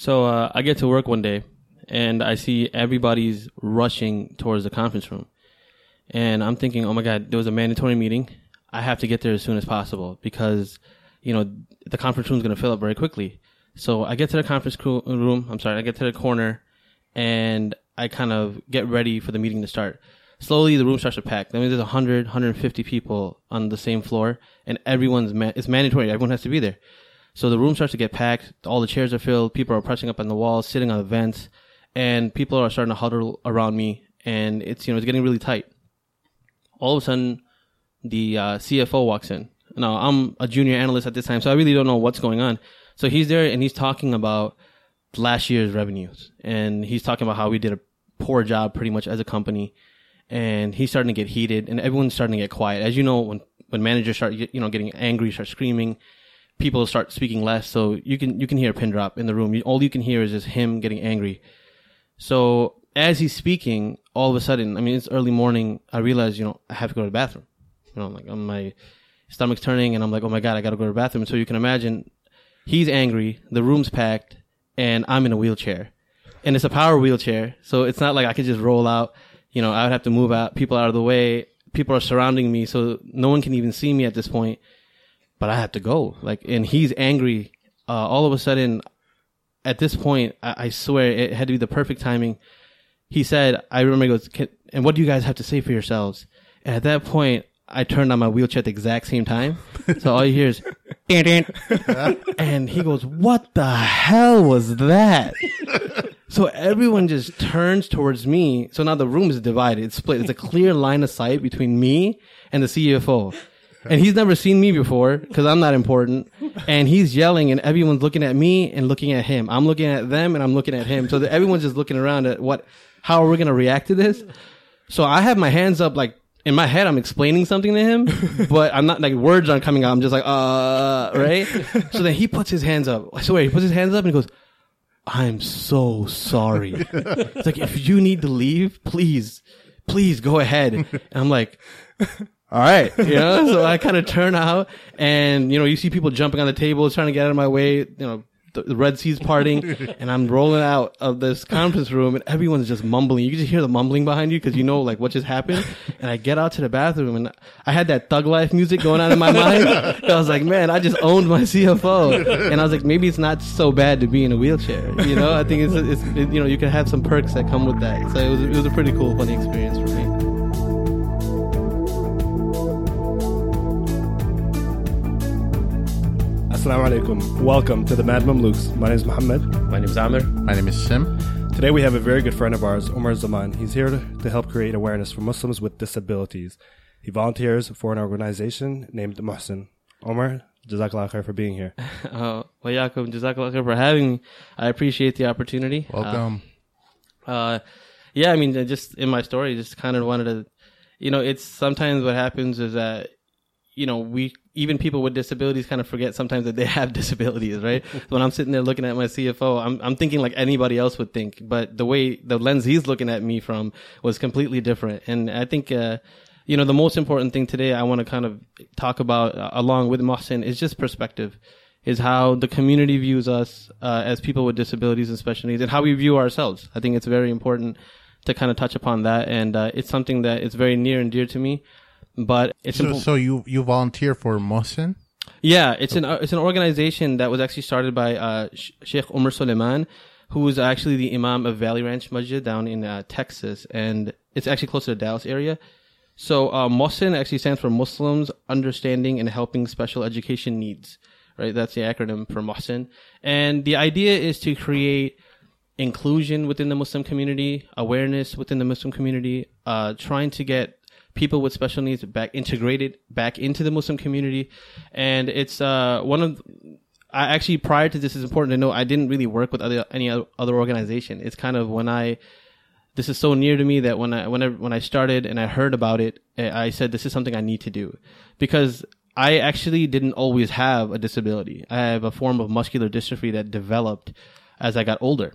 So uh, I get to work one day, and I see everybody's rushing towards the conference room, and I'm thinking, oh my god, there was a mandatory meeting. I have to get there as soon as possible because, you know, the conference room is going to fill up very quickly. So I get to the conference room. I'm sorry, I get to the corner, and I kind of get ready for the meeting to start. Slowly, the room starts to pack. I mean, there's 100, 150 people on the same floor, and everyone's ma- it's mandatory. Everyone has to be there. So the room starts to get packed. All the chairs are filled. People are pressing up on the walls, sitting on the vents, and people are starting to huddle around me. And it's you know it's getting really tight. All of a sudden, the uh, CFO walks in. Now I'm a junior analyst at this time, so I really don't know what's going on. So he's there and he's talking about last year's revenues, and he's talking about how we did a poor job pretty much as a company, and he's starting to get heated, and everyone's starting to get quiet. As you know, when when managers start you know getting angry, start screaming, people start speaking less. So you can you can hear a pin drop in the room. You- All you can hear is just him getting angry. So as he's speaking, all of a sudden, I mean, it's early morning. I realize, you know, I have to go to the bathroom. You know, like um, my stomach's turning, and I'm like, oh my god, I got to go to the bathroom. So you can imagine, he's angry. The room's packed, and I'm in a wheelchair, and it's a power wheelchair. So it's not like I could just roll out. You know, I would have to move out, people out of the way. People are surrounding me, so no one can even see me at this point. But I have to go. Like, and he's angry. Uh, all of a sudden, at this point, I, I swear it had to be the perfect timing. He said, I remember goes, "Can- and what do you guys have to say for yourselves? And at that point, I turned on my wheelchair at the exact same time. So all you hear is, and he goes, what the hell was that? So everyone just turns towards me. So now the room is divided. It's split. It's a clear line of sight between me and the CFO. And he's never seen me before because I'm not important. And he's yelling and everyone's looking at me and looking at him. I'm looking at them and I'm looking at him. So that everyone's just looking around at what, how are we going to react to this? So I have my hands up like in my head, I'm explaining something to him, but I'm not like words aren't coming out. I'm just like, uh, right? So then he puts his hands up. I swear, he puts his hands up and he goes, I'm so sorry. it's like, if you need to leave, please, please go ahead. And I'm like, all right, you know, so I kind of turn out and, you know, you see people jumping on the tables, trying to get out of my way, you know, the, the Red Sea's parting and I'm rolling out of this conference room and everyone's just mumbling. You can just hear the mumbling behind you because you know, like, what just happened. And I get out to the bathroom and I had that thug life music going on in my mind. I was like, man, I just owned my CFO. And I was like, maybe it's not so bad to be in a wheelchair. You know, I think it's, it's it, you know, you can have some perks that come with that. So it was, it was a pretty cool, funny experience Assalamu alaikum. Welcome to the Mad Mamluks. My name is Mohammed. My name is Amir. My name is Shim. Today we have a very good friend of ours, Omer Zaman. He's here to, to help create awareness for Muslims with disabilities. He volunteers for an organization named Muhsen. Omer, Jazakallah khair for being here. Uh, well, Yaakov, Jazakallah khair for having me. I appreciate the opportunity. Uh, Welcome. Uh, yeah, I mean, just in my story, just kind of wanted to, you know, it's sometimes what happens is that, you know, we even people with disabilities kind of forget sometimes that they have disabilities, right? when I'm sitting there looking at my CFO, I'm I'm thinking like anybody else would think, but the way the lens he's looking at me from was completely different, and I think. Uh, you know, the most important thing today I want to kind of talk about uh, along with Muhsen is just perspective is how the community views us uh, as people with disabilities and special needs and how we view ourselves. I think it's very important to kind of touch upon that. And uh, it's something that is very near and dear to me. But it's So, important. so you you volunteer for Muhsen? Yeah, it's an uh, it's an organization that was actually started by uh, Sheikh Omar Suleiman, who is actually the imam of Valley Ranch Masjid down in uh, Texas, and it's actually close to the Dallas area. So uh, Muhsen actually stands for Muslims Understanding and Helping Special Education Needs. Right, that's the acronym for Muhsen, and the idea is to create inclusion within the Muslim community, awareness within the Muslim community, uh, trying to get people with special needs back integrated back into the Muslim community. And it's uh, one of I actually prior to this is important to know I didn't really work with other any other organization. It's kind of when I this is so near to me that when I when I when I started and I heard about it, eh, I said this is something I need to do because I actually didn't always have a disability. I have a form of muscular dystrophy that developed as I got older.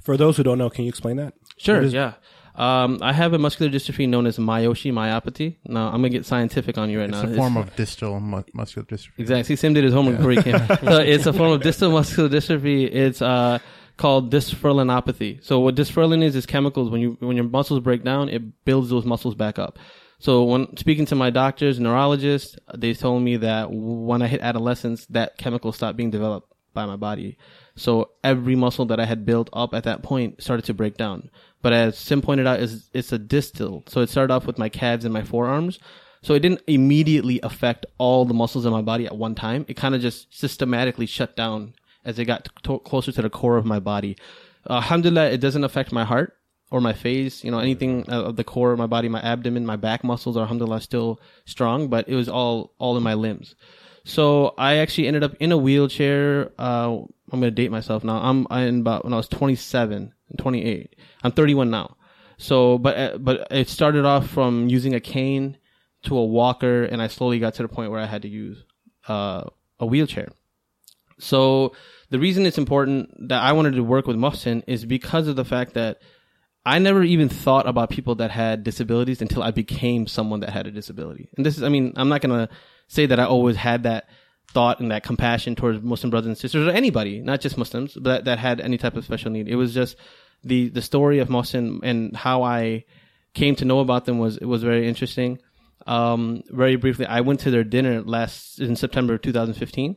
For those who don't know, can you explain that? Sure. Is- yeah. Um, I have a muscular dystrophy known as Miyoshi myopathy. Now I'm gonna get scientific on you right It's now. It's a form of distal mu- muscular dystrophy. Exactly. Sim did his homework before he came. so it's a form of distal muscular dystrophy. It's uh, called dysferlinopathy. So what dysferlin is is chemicals. When you when your muscles break down, it builds those muscles back up. So when speaking to my doctors, neurologists, they told me that when I hit adolescence, that chemical stopped being developed by my body. So every muscle that I had built up at that point started to break down. But as Sim pointed out, is it's a distal. So it started off with my calves and my forearms. So it didn't immediately affect all the muscles in my body at one time. It kind of just systematically shut down as it got closer to the core of my body. Alhamdulillah, it doesn't affect my heart or my face, you know, anything of the core of my body, my abdomen, my back muscles are alhamdulillah still strong, but it was all, all in my limbs. So I actually ended up in a wheelchair. Uh, I'm to date myself now. I'm in about when I was 27, 28. I'm 31 now. So, but, uh, but it started off from using a cane to a walker and I slowly got to the point where I had to use, uh, a wheelchair. So the reason it's important that I wanted to work with Muhsen is because of the fact that I never even thought about people that had disabilities until I became someone that had a disability. And this is, I mean, I'm not to say that I always had that thought and that compassion towards Muslim brothers and sisters or anybody, not just Muslims, but that, that had any type of special need. It was just the, the story of Muhsen and how I came to know about them was, was very interesting. Um, very briefly, I went to their dinner last, in September of 2015.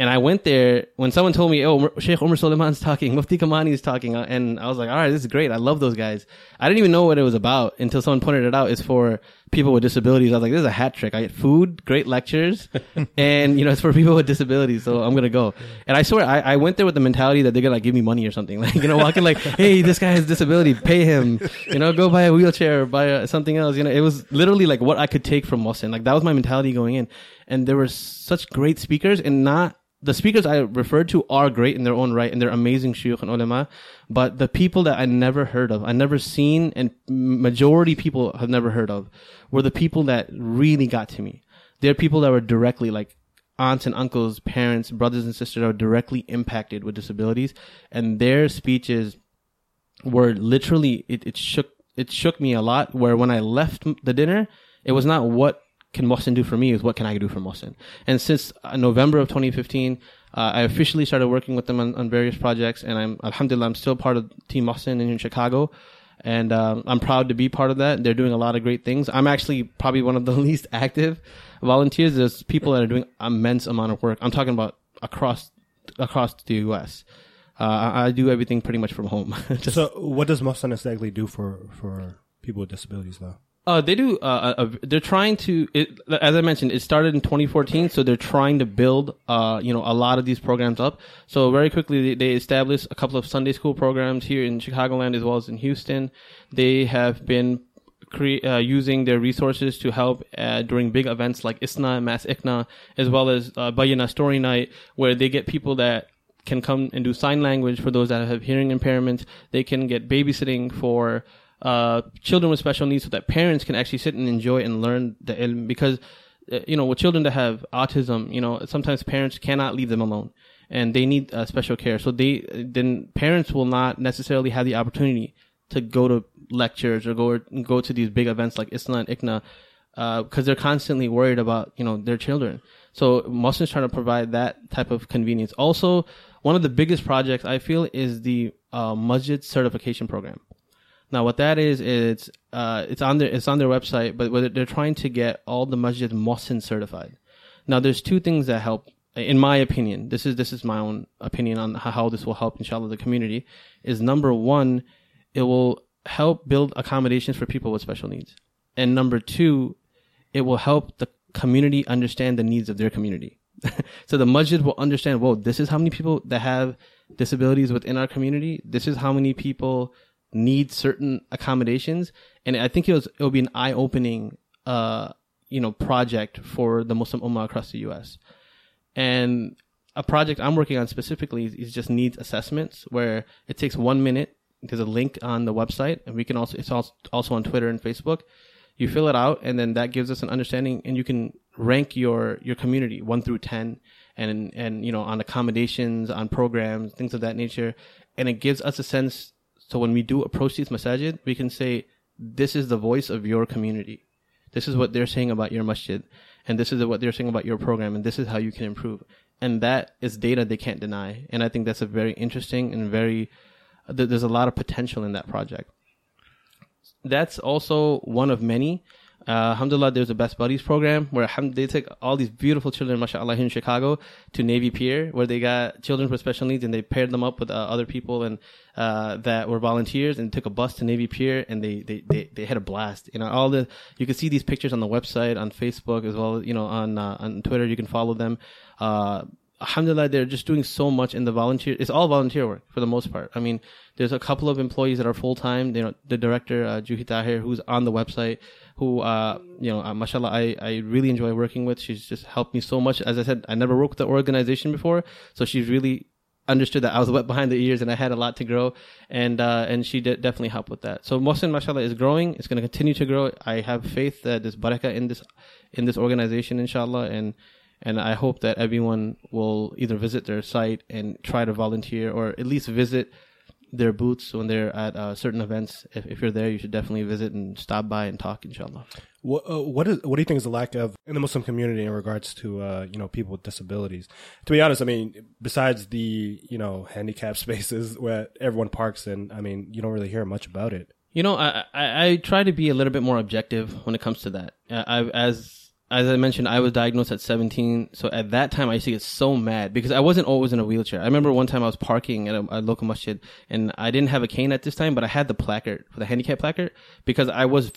And I went there when someone told me, "Oh, Sheikh Omar Suleiman's talking, Mufti Kamani is talking," uh, and I was like, "All right, this is great. I love those guys." I didn't even know what it was about until someone pointed it out. It's for people with disabilities. I was like, "This is a hat trick. I get food, great lectures, and you know, it's for people with disabilities." So I'm gonna go. And I swear, I, I went there with the mentality that they're gonna like give me money or something. Like you know, walking like, "Hey, this guy has disability. Pay him. You know, go buy a wheelchair, or buy a, something else." You know, it was literally like what I could take from Muhsen. Like that was my mentality going in. And there were such great speakers, and not the speakers I referred to are great in their own right and they're amazing shuyukh and ulama, but the people that I never heard of, I never seen and majority people have never heard of were the people that really got to me. They're people that were directly like aunts and uncles, parents, brothers and sisters that were directly impacted with disabilities and their speeches were literally, it, it shook, it shook me a lot where when I left the dinner, it was not what can Muhsen do for me is what can I do for Muhsen? And since uh, November of 2015, uh, I officially started working with them on, on, various projects, and I'm Alhamdulillah, I'm still part of Team Muhsen in, Chicago, and um, I'm proud to be part of that. They're doing a lot of great things. I'm actually probably one of the least active volunteers. There's people that are doing immense amount of work. I'm talking about across across the U.S. Uh, I, do everything pretty much from home. So, what does Muhsen exactly do for for people with disabilities, though? Uh, they do. Uh, uh, they're trying to. It, as I mentioned, it started in 2014, so they're trying to build, uh, you know, a lot of these programs up. So very quickly, they, they established a couple of Sunday school programs here in Chicagoland as well as in Houston. They have been cre- uh, using their resources to help uh, during big events like ISNA, MAS ICNA, as well as uh, Bayyinah Story Night, where they get people that can come and do sign language for those that have hearing impairments. They can get babysitting for uh, children with special needs so that parents can actually sit and enjoy and learn the ilm because uh, you know with children that have autism you know sometimes parents cannot leave them alone and they need uh, special care. So they then parents will not necessarily have the opportunity to go to lectures or go go to these big events like ISNA and ICNA because uh, they're constantly worried about you know their children. So Muhsen's trying to provide that type of convenience. Also one of the biggest projects I feel is the uh, Masjid certification program now, what that is, it's uh, it's on their it's on their website, but they're trying to get all the masjid Muhsen certified. Now, there's two things that help, in my opinion. This is this is my own opinion on how this will help, inshallah, the community. Is number one, it will help build accommodations for people with special needs, and number two, it will help the community understand the needs of their community. so the masjid will understand, whoa, this is how many people that have disabilities within our community. This is how many people need certain accommodations. And I think it was, it will be an eye opening, uh, you know, project for the Muslim Ummah across the U.S. And a project I'm working on specifically is, is just needs assessments where it takes one minute. There's a link on the website and we can also, it's also, on Twitter and Facebook. You fill it out and then that gives us an understanding and you can rank your, your community one through 10 and, and, you know, on accommodations, on programs, things of that nature. And it gives us a sense So when we do approach these masajid, we can say, this is the voice of your community. This is what they're saying about your masjid. And this is what they're saying about your program. And this is how you can improve. And that is data they can't deny. And I think that's a very interesting and very, there's a lot of potential in that project. That's also one of many. Uh, alhamdulillah, there's a Best Buddies program where they take all these beautiful children, mashallah, in Chicago to Navy Pier, where they got children with special needs and they paired them up with uh, other people and uh, that were volunteers and took a bus to Navy Pier and they, they, they, they had a blast. You know, all the you can see these pictures on the website, on Facebook as well. You know, on uh, on Twitter, you can follow them. Alhamdulillah, they're just doing so much in the volunteer. It's all volunteer work for the most part. I mean, there's a couple of employees that are full time. You know, the director uh, Juhi Tahir, who's on the website, who uh, you know, uh, mashallah, I I really enjoy working with. She's just helped me so much. As I said, I never worked with the organization before, so she's really understood that I was wet behind the ears and I had a lot to grow, and uh, and she did definitely help with that. So Muhsen, mashallah, is growing. It's going to continue to grow. I have faith that there's barakah in this in this organization, inshallah, and and I hope that everyone will either visit their site and try to volunteer, or at least visit their booths when they're at uh, certain events. If, if you're there, you should definitely visit and stop by and talk, inshallah. What uh, what is what do you think is the lack of in the Muslim community in regards to uh, you know people with disabilities? To be honest, I mean, besides the you know handicap spaces where everyone parks in, I mean, you don't really hear much about it. You know, I, I, I try to be a little bit more objective when it comes to that. I, I as as I mentioned, I was diagnosed at 17. So at that time, I used to get so mad because I wasn't always in a wheelchair. I remember one time I was parking at a, a local masjid and I didn't have a cane at this time, but I had the placard, for the handicap placard, because I was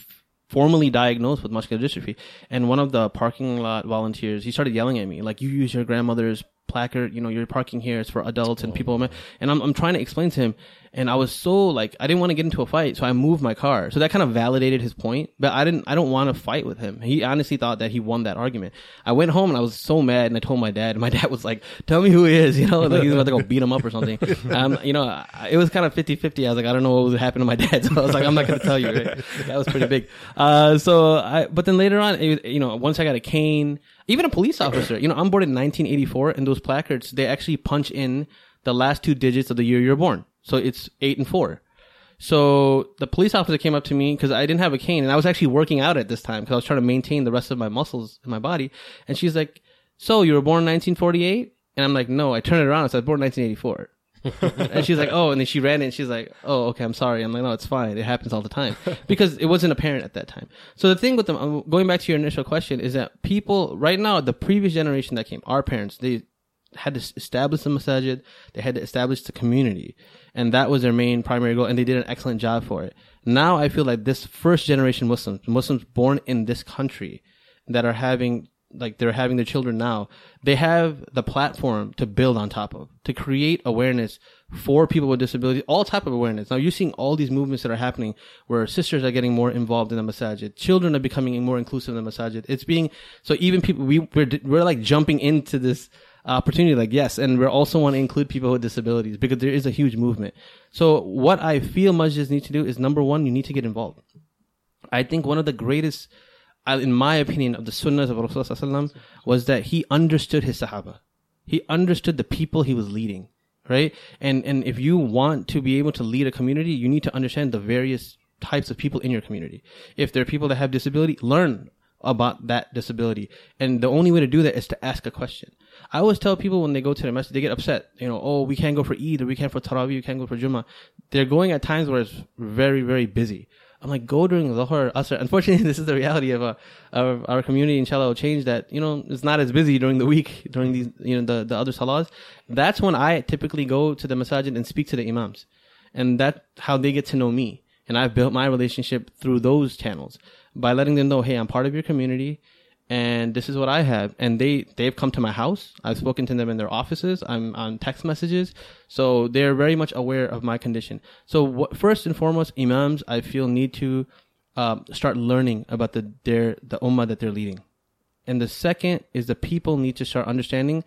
formally diagnosed with muscular dystrophy. And one of the parking lot volunteers, he started yelling at me, like, you use your grandmother's placard, you know, you're parking here, it's for adults and people. And I'm, I'm trying to explain to him. And I was so like, I didn't want to get into a fight. So I moved my car. So that kind of validated his point, but I didn't, I don't want to fight with him. He honestly thought that he won that argument. I went home and I was so mad and I told my dad and my dad was like, tell me who he is, you know, like he's about to go beat him up or something. Um, you know, I- it was kind of 50 50. I was like, I don't know what was happening to my dad. So I was like, I'm not going to tell you, right? That was pretty big. Uh, so I, but then later on, it, you know, once I got a cane, even a police officer, you know, I'm born in 1984 and those placards, they actually punch in the last two digits of the year you're born. So it's eight and four. So the police officer came up to me because I didn't have a cane and I was actually working out at this time because I was trying to maintain the rest of my muscles in my body. And she's like, so you were born in 1948? And I'm like, no, I turned it around. I was born in 1984. And she's like, oh, and then she ran it and she's like, oh, okay, I'm sorry. I'm like, no, it's fine. It happens all the time because it wasn't apparent at that time. So the thing with them, um, going back to your initial question is that people right now, the previous generation that came, our parents, they had to establish the masajid. They had to establish the community. And that was their main primary goal. And they did an excellent job for it. Now I feel like this first generation Muslims, Muslims born in this country that are having like they're having their children now, they have the platform to build on top of, to create awareness for people with disabilities, all type of awareness. Now you're seeing all these movements that are happening where sisters are getting more involved in the masajid, children are becoming more inclusive in the masajid. It's being, so even people, we, we're, we're like jumping into this opportunity, like yes, and we also want to include people with disabilities because there is a huge movement. So what I feel masjids need to do is number one, you need to get involved. I think one of the greatest, Uh, in my opinion, of the sunnahs of Rasulullah was that he understood his Sahaba. He understood the people he was leading, right? And and if you want to be able to lead a community, you need to understand the various types of people in your community. If there are people that have disability, learn about that disability. And the only way to do that is to ask a question. I always tell people when they go to the masjid, they get upset. You know, oh, we can't go for Eid or we can't for Tarawih, we can't go for Jummah. They're going at times where it's very, very busy. I'm like, go during Dhuhr, Asr. Unfortunately, this is the reality of, uh, of our community. Inshallah, will change that. You know, it's not as busy during the week, during these, you know, the, the other salahs. That's when I typically go to the masajid and speak to the imams. And that's how they get to know me. And I've built my relationship through those channels by letting them know, hey, I'm part of your community and this is what I have. And they, they've come to my house. I've spoken to them in their offices. I'm on text messages. So they're very much aware of my condition. So first and foremost, imams, I feel need to, um, start learning about the, their, the ummah that they're leading. And the second is the people need to start understanding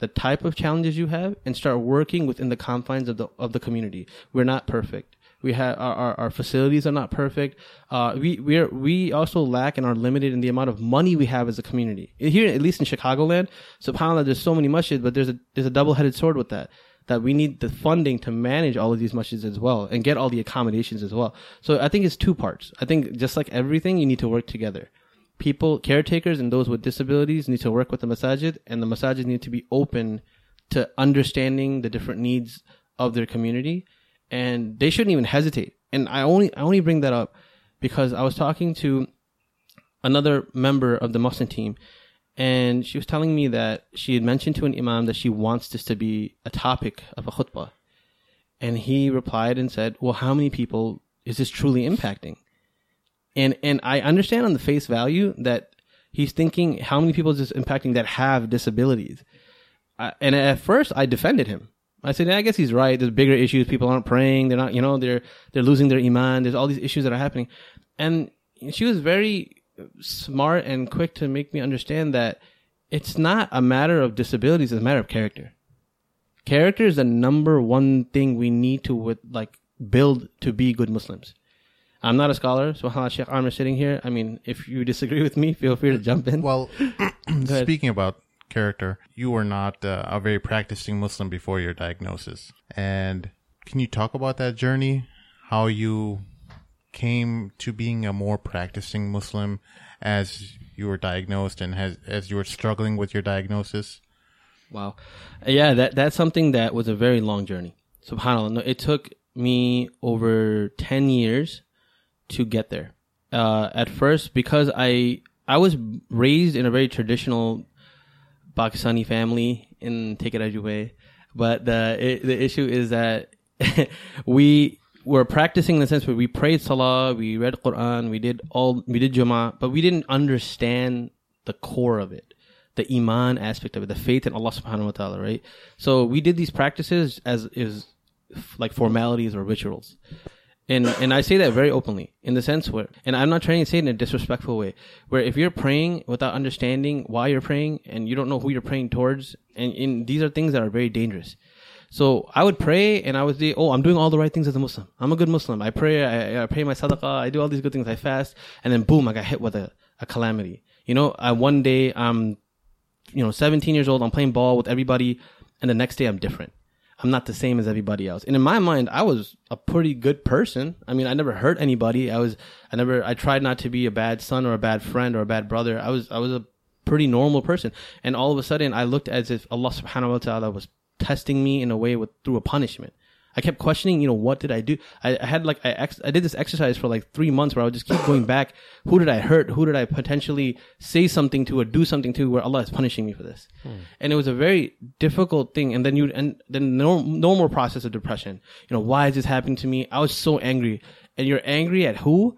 the type of challenges you have and start working within the confines of the, of the community. We're not perfect. We have our, our, our facilities are not perfect. Uh, we we we also lack and are limited in the amount of money we have as a community. Here, at least in Chicagoland, Subhanallah, there's so many masjids, but there's a there's a double headed sword with that. that we need the funding to manage all of these masjids as well and get all the accommodations as well. So I think it's two parts. I think just like everything, you need to work together. People, caretakers, and those with disabilities need to work with the masajid, and the masajid need to be open to understanding the different needs of their community, and they shouldn't even hesitate. And I only I only bring that up because I was talking to another member of the Muhsen team, and she was telling me that she had mentioned to an imam that she wants this to be a topic of a khutbah. And he replied and said, Well, how many people is this truly impacting? And and I understand on the face value that he's thinking how many people is this impacting that have disabilities. I, and at first I defended him. I said, yeah, I guess he's right. There's bigger issues. People aren't praying. They're not, you know, they're they're losing their iman. There's all these issues that are happening. And she was very smart and quick to make me understand that it's not a matter of disabilities; it's a matter of character. Character is the number one thing we need to with, like build to be good Muslims. I'm not a scholar, so how Sheikh Amir sitting here. I mean, if you disagree with me, feel free to jump in. Well, speaking about character, you were not uh, a very practicing Muslim before your diagnosis. And can you talk about that journey? How you came to being a more practicing Muslim as you were diagnosed and as, as you were struggling with your diagnosis? Wow. Yeah, that that's something that was a very long journey. Subhanallah. It took me over 10 years to get there. Uh, at first, because I I was raised in a very traditional Pakistani family and in Tekeraju way, but the it, the issue is that we were practicing in the sense where we prayed Salah, we read Quran, we did all we did Jummah, but we didn't understand the core of it, the iman aspect of it, the faith in Allah Subhanahu wa Taala, right? So we did these practices as is like formalities or rituals. And and I say that very openly in the sense where, and I'm not trying to say it in a disrespectful way, where if you're praying without understanding why you're praying and you don't know who you're praying towards, and, and these are things that are very dangerous. So I would pray and I would say, oh, I'm doing all the right things as a Muslim. I'm a good Muslim. I pray, I, I pay my sadaqah, I do all these good things, I fast, and then boom, I got hit with a, a calamity. You know, I, one day I'm, you know, 17 years old, I'm playing ball with everybody, and the next day I'm different. I'm not the same as everybody else. And in my mind, I was a pretty good person. I mean, I never hurt anybody. I was, I never, I tried not to be a bad son or a bad friend or a bad brother. I was, I was a pretty normal person. And all of a sudden, I looked as if Allah subhanahu wa ta'ala was testing me in a way with, through a punishment. I kept questioning, you know, what did I do? I, I had like, I, ex- I did this exercise for like three months where I would just keep going back. Who did I hurt? Who did I potentially say something to or do something to where Allah is punishing me for this? Hmm. And it was a very difficult thing. And then you, and then the norm, normal process of depression. You know, why is this happening to me? I was so angry. And you're angry at who?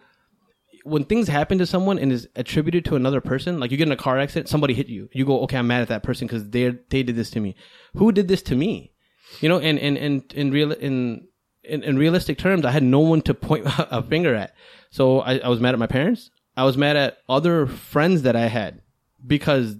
when things happen to someone and is attributed to another person, like you get in a car accident, somebody hit you. You go, okay, I'm mad at that person because they they did this to me. Who did this to me? You know, and and and in real in in, in realistic terms, I had no one to point a finger at. So I, I was mad at my parents. I was mad at other friends that I had because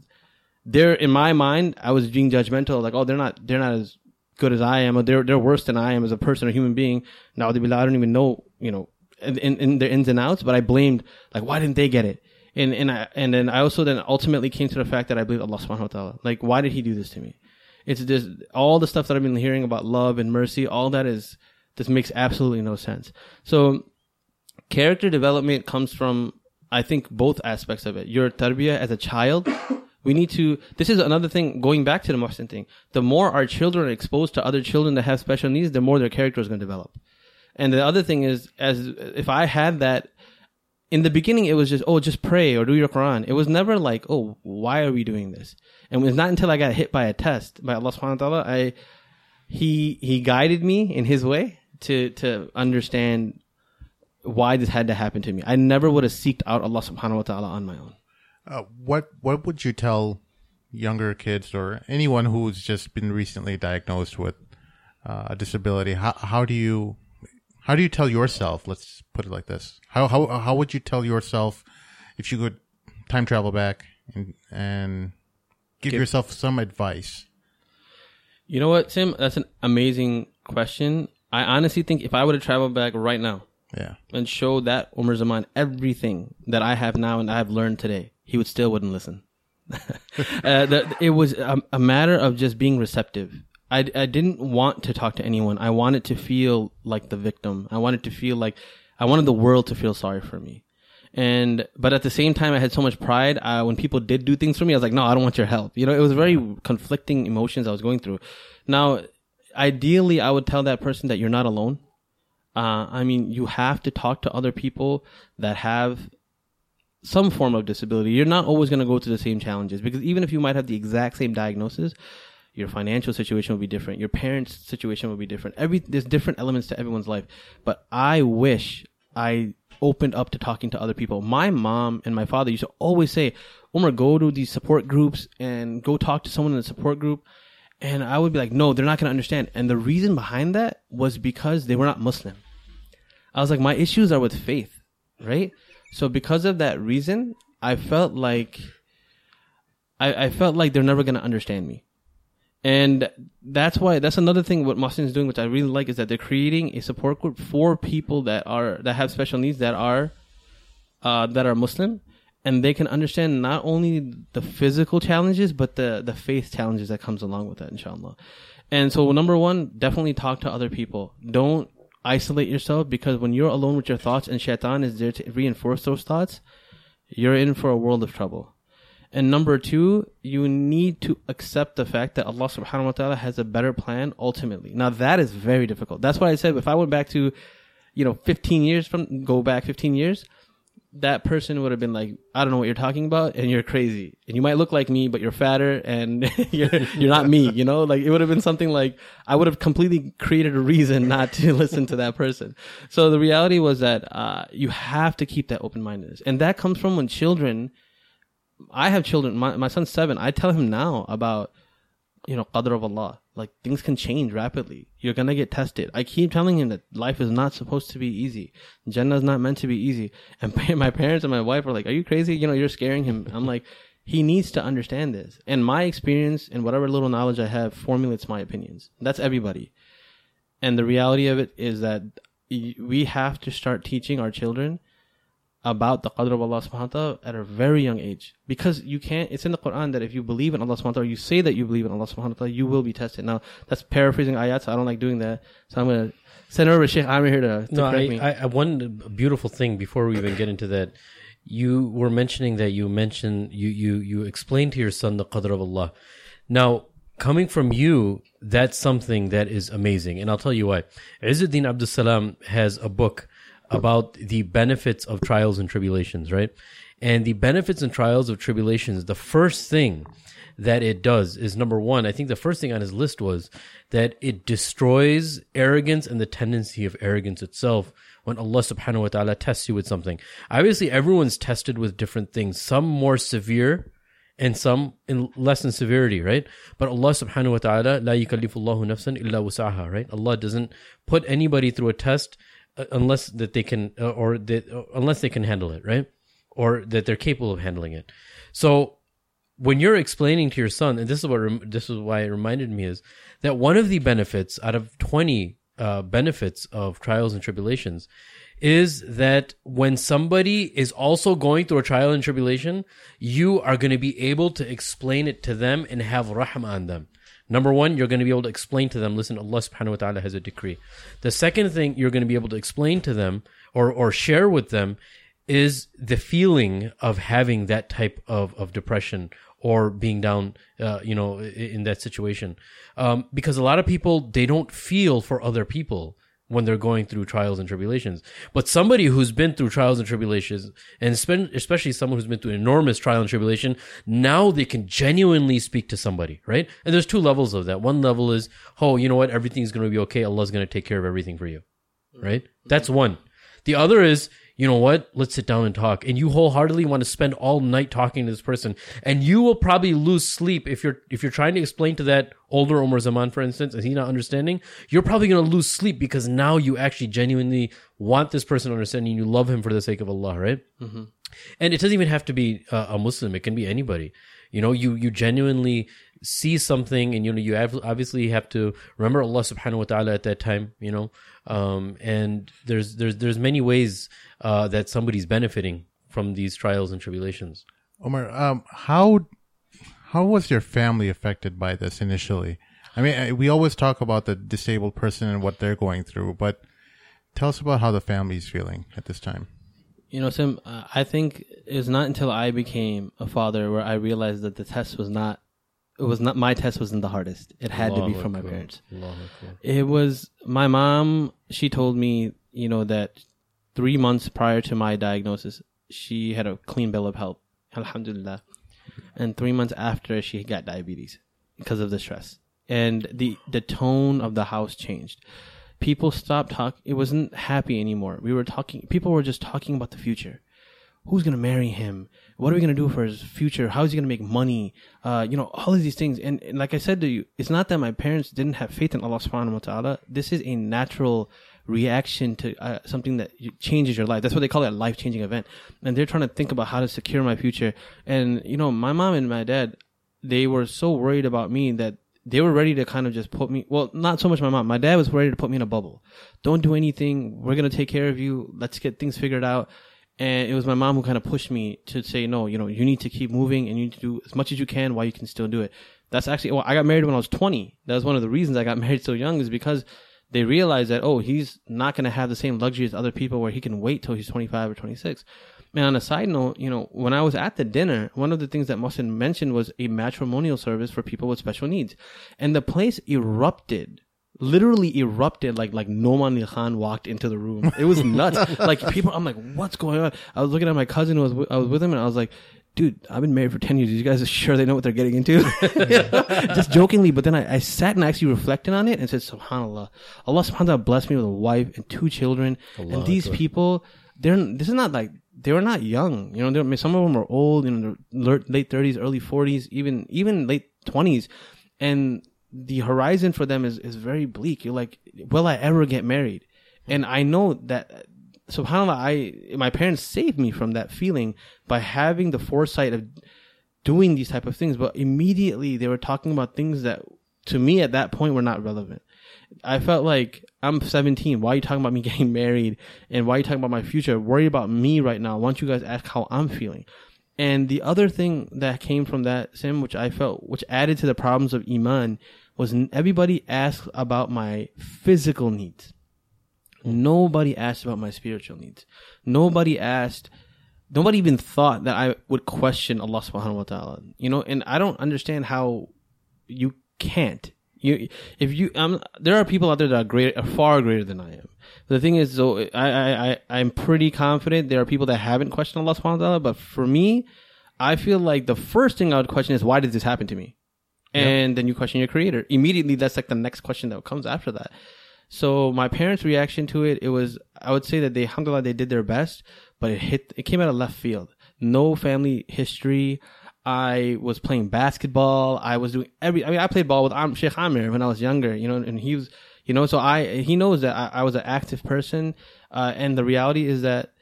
they're in my mind. I was being judgmental, like, oh, they're not they're not as good as I am, or they're they're worse than I am as a person or human being. Now, I don't even know, you know, in, in, in their ins and outs, but I blamed like why didn't they get it? And and I and then I also then ultimately came to the fact that I believe Allah subhanahu wa ta'ala. Like why did he do this to me? It's just all the stuff that I've been hearing about love and mercy, all that is this makes absolutely no sense. So character development comes from I think both aspects of it. Your tarbiyah as a child we need to, this is another thing, going back to the Muhsen thing. The more our children are exposed to other children that have special needs, the more their character is going to develop. And the other thing is, as if I had that in the beginning, it was just, oh, just pray or do your Quran. It was never like, oh, why are we doing this? And it was not until I got hit by a test by Allah subhanahu wa ta'ala, I, he, he guided me in his way to, to understand why this had to happen to me. I never would have seeked out Allah subhanahu wa ta'ala on my own. Uh, what what would you tell younger kids or anyone who's just been recently diagnosed with uh, a disability? How how do you how do you tell yourself? Let's put it like this: how how how would you tell yourself if you could time travel back and and give Give- yourself some advice? You know what, Tim? That's an amazing question. I honestly think if I would have traveled back right now Yeah, and showed that Omer Zaman everything that I have now and I have learned today, he would still wouldn't listen. uh, the, it was a, a matter of just being receptive. I, I didn't want to talk to anyone. I wanted to feel like the victim. I wanted to feel like I wanted the world to feel sorry for me. And but at the same time, I had so much pride. Uh, when people did do things for me, I was like, no, I don't want your help. You know, it was very conflicting emotions I was going through. Now, ideally, I would tell that person that you're not alone. Uh, I mean, you have to talk to other people that have some form of disability. You're not always going to go through the same challenges because even if you might have the exact same diagnosis, your financial situation will be different. Your parents' situation will be different. Every there's different elements to everyone's life. But I wish I opened up to talking to other people. My mom and my father used to always say, "Omer, go to these support groups and go talk to someone in the support group." And I would be like, "No, they're not going to understand." And the reason behind that was because they were not Muslim. I was like, my issues are with faith, right? So because of that reason, I felt like I, I felt like they're never gonna understand me. And that's why that's another thing what Muhsen is doing, which I really like, is that they're creating a support group for people that are that have special needs that are uh, that are Muslim, and they can understand not only the physical challenges but the the faith challenges that comes along with that, inshallah. And so, number one, definitely talk to other people. Don't isolate yourself because when you're alone with your thoughts and shaitan is there to reinforce those thoughts, you're in for a world of trouble. And number two, you need to accept the fact that Allah subhanahu wa ta'ala has a better plan ultimately. Now that is very difficult. That's why I said if I went back to, you know, 15 years from, go back 15 years, that person would have been like, I don't know what you're talking about, and you're crazy. And you might look like me, but you're fatter and you're, you're not me, you know? Like, it would have been something like, I would have completely created a reason not to listen to that person. So the reality was that, uh, you have to keep that open mindedness. And that comes from when children, I have children, my, my son's seven, I tell him now about, you know, qadr of Allah. Like things can change rapidly. You're gonna get tested. I keep telling him that life is not supposed to be easy. Jannah is not meant to be easy. And my parents and my wife are like, "Are you crazy? You know, you're scaring him." I'm like, he needs to understand this. And my experience and whatever little knowledge I have formulates my opinions. That's everybody. And the reality of it is that we have to start teaching our children about the qadr of Allah subhanahu wa ta'ala at a very young age. Because you can't, it's in the Quran that if you believe in Allah subhanahu wa ta'ala, you say that you believe in Allah subhanahu wa ta'ala, you will be tested. Now, that's paraphrasing ayat, so I don't like doing that. So I'm going to send over Sheikh Amir here to, to no, correct I, me. I, I, one beautiful thing before we even get into that, you were mentioning that you mentioned, you, you, you explained to your son the qadr of Allah. Now, coming from you, that's something that is amazing. And I'll tell you why. Izzuddin Abdul Salam has a book about the benefits of trials and tribulations, right? And the benefits and trials of tribulations, the first thing that it does is number one, I think the first thing on his list was that it destroys arrogance and the tendency of arrogance itself when Allah subhanahu wa ta'ala tests you with something. Obviously, everyone's tested with different things, some more severe and some in less in severity, right? But Allah subhanahu wa ta'ala, la yukallifullahu nafsan illa wusaha, right? Allah doesn't put anybody through a test unless that they can uh, or that uh, unless they can handle it, right? Or that they're capable of handling it. So when you're explaining to your son, and this is what this is why it reminded me is that one of the benefits out of twenty uh, benefits of trials and tribulations is that when somebody is also going through a trial and tribulation, you are going to be able to explain it to them and have rahmah on them. Number one, you're going to be able to explain to them, listen, Allah subhanahu wa ta'ala has a decree. The second thing you're going to be able to explain to them or, or share with them is the feeling of having that type of, of depression or being down, uh, you know, in that situation. Um, because a lot of people, they don't feel for other people when they're going through trials and tribulations. But somebody who's been through trials and tribulations, and especially someone who's been through enormous trial and tribulation, now they can genuinely speak to somebody, right? And there's two levels of that. One level is, oh, you know what? Everything's going to be okay. Allah's going to take care of everything for you, right? That's one. The other is, you know what? Let's sit down and talk. And you wholeheartedly want to spend all night talking to this person. And you will probably lose sleep if you're, if you're trying to explain to that older Omer Zaman, for instance, and he's not understanding, you're probably going to lose sleep because now you actually genuinely want this person to understand and you love him for the sake of Allah, right? Mm-hmm. And it doesn't even have to be uh, a Muslim. It can be anybody. You know, you, you genuinely see something and, you know, you obviously have to remember Allah subhanahu wa ta'ala at that time, you know, um, and there's, there's, there's many ways, uh, that somebody's benefiting from these trials and tribulations. Omer, um, how, how was your family affected by this initially? I mean, we always talk about the disabled person and what they're going through, but tell us about how the family's feeling at this time. You know, Sim, uh, I think it was not until I became a father where I realized that the test was not, it was not, my test wasn't the hardest. It had to be from my parents. It was my mom. She told me, you know, that three months prior to my diagnosis, she had a clean bill of health, alhamdulillah. And three months after, she got diabetes because of the stress. And the the tone of the house changed. People stopped talking. It wasn't happy anymore. We were talking. People were just talking about the future. Who's gonna marry him? What are we gonna do for his future? How is he gonna make money? Uh, you know, all of these things. And, and like I said to you, it's not that my parents didn't have faith in Allah Subhanahu wa Taala. This is a natural reaction to uh, something that changes your life. That's what they call it, a life changing event. And they're trying to think about how to secure my future. And you know, my mom and my dad, they were so worried about me that they were ready to kind of just put me well not so much my mom my dad was ready to put me in a bubble don't do anything we're going to take care of you let's get things figured out and it was my mom who kind of pushed me to say no you know you need to keep moving and you need to do as much as you can while you can still do it that's actually well i got married when i was 20 that was one of the reasons i got married so young is because they realized that oh he's not going to have the same luxury as other people where he can wait till he's 25 or 26 and on a side note, you know, when I was at the dinner, one of the things that Muhsen mentioned was a matrimonial service for people with special needs. And the place erupted. Literally erupted like like Nouman Khan walked into the room. It was nuts. like people, I'm like, what's going on? I was looking at my cousin who was I was with him, and I was like, dude, I've been married for ten years. You guys are sure they know what they're getting into? Just jokingly, but then I, I sat and actually reflected on it and said, Subhanallah, Allah Subhanahu wa Taala blessed me with a wife and two children, and these people, they're this is not like they were not young. You know, they're- I mean, some of them are old, you know, late thirties, early forties, even even late twenties, and the horizon for them is is very bleak. You're like, will I ever get married? And I know that, Subhanallah, I my parents saved me from that feeling by having the foresight of doing these type of things. But immediately they were talking about things that to me at that point were not relevant. I felt like I'm 17. Why are you talking about me getting married? And why are you talking about my future? Worry about me right now. Why don't you guys ask how I'm feeling? And the other thing that came from that sim, which I felt, which added to the problems of iman, was everybody asked about my physical needs. Nobody asked about my spiritual needs. Nobody asked. Nobody even thought that I would question Allah Subhanahu wa Taala. You know, and I don't understand how you can't. You, if you, um, there are people out there that are great, are far greater than I am. The thing is, though, I, I, I, I'm pretty confident there are people that haven't questioned Allah Subhanahu wa Taala. But for me, I feel like the first thing I would question is why did this happen to me? And then you question your creator. Immediately, that's like the next question that comes after that. So my parents' reaction to it, it was, I would say that they, alhamdulillah, they did their best, but it hit, it came out of left field. No family history. I was playing basketball. I was doing every, I mean, I played ball with Am- Sheikh Amir when I was younger, you know, and he was, you know, so I, he knows that I, I was an active person. Uh, and the reality is that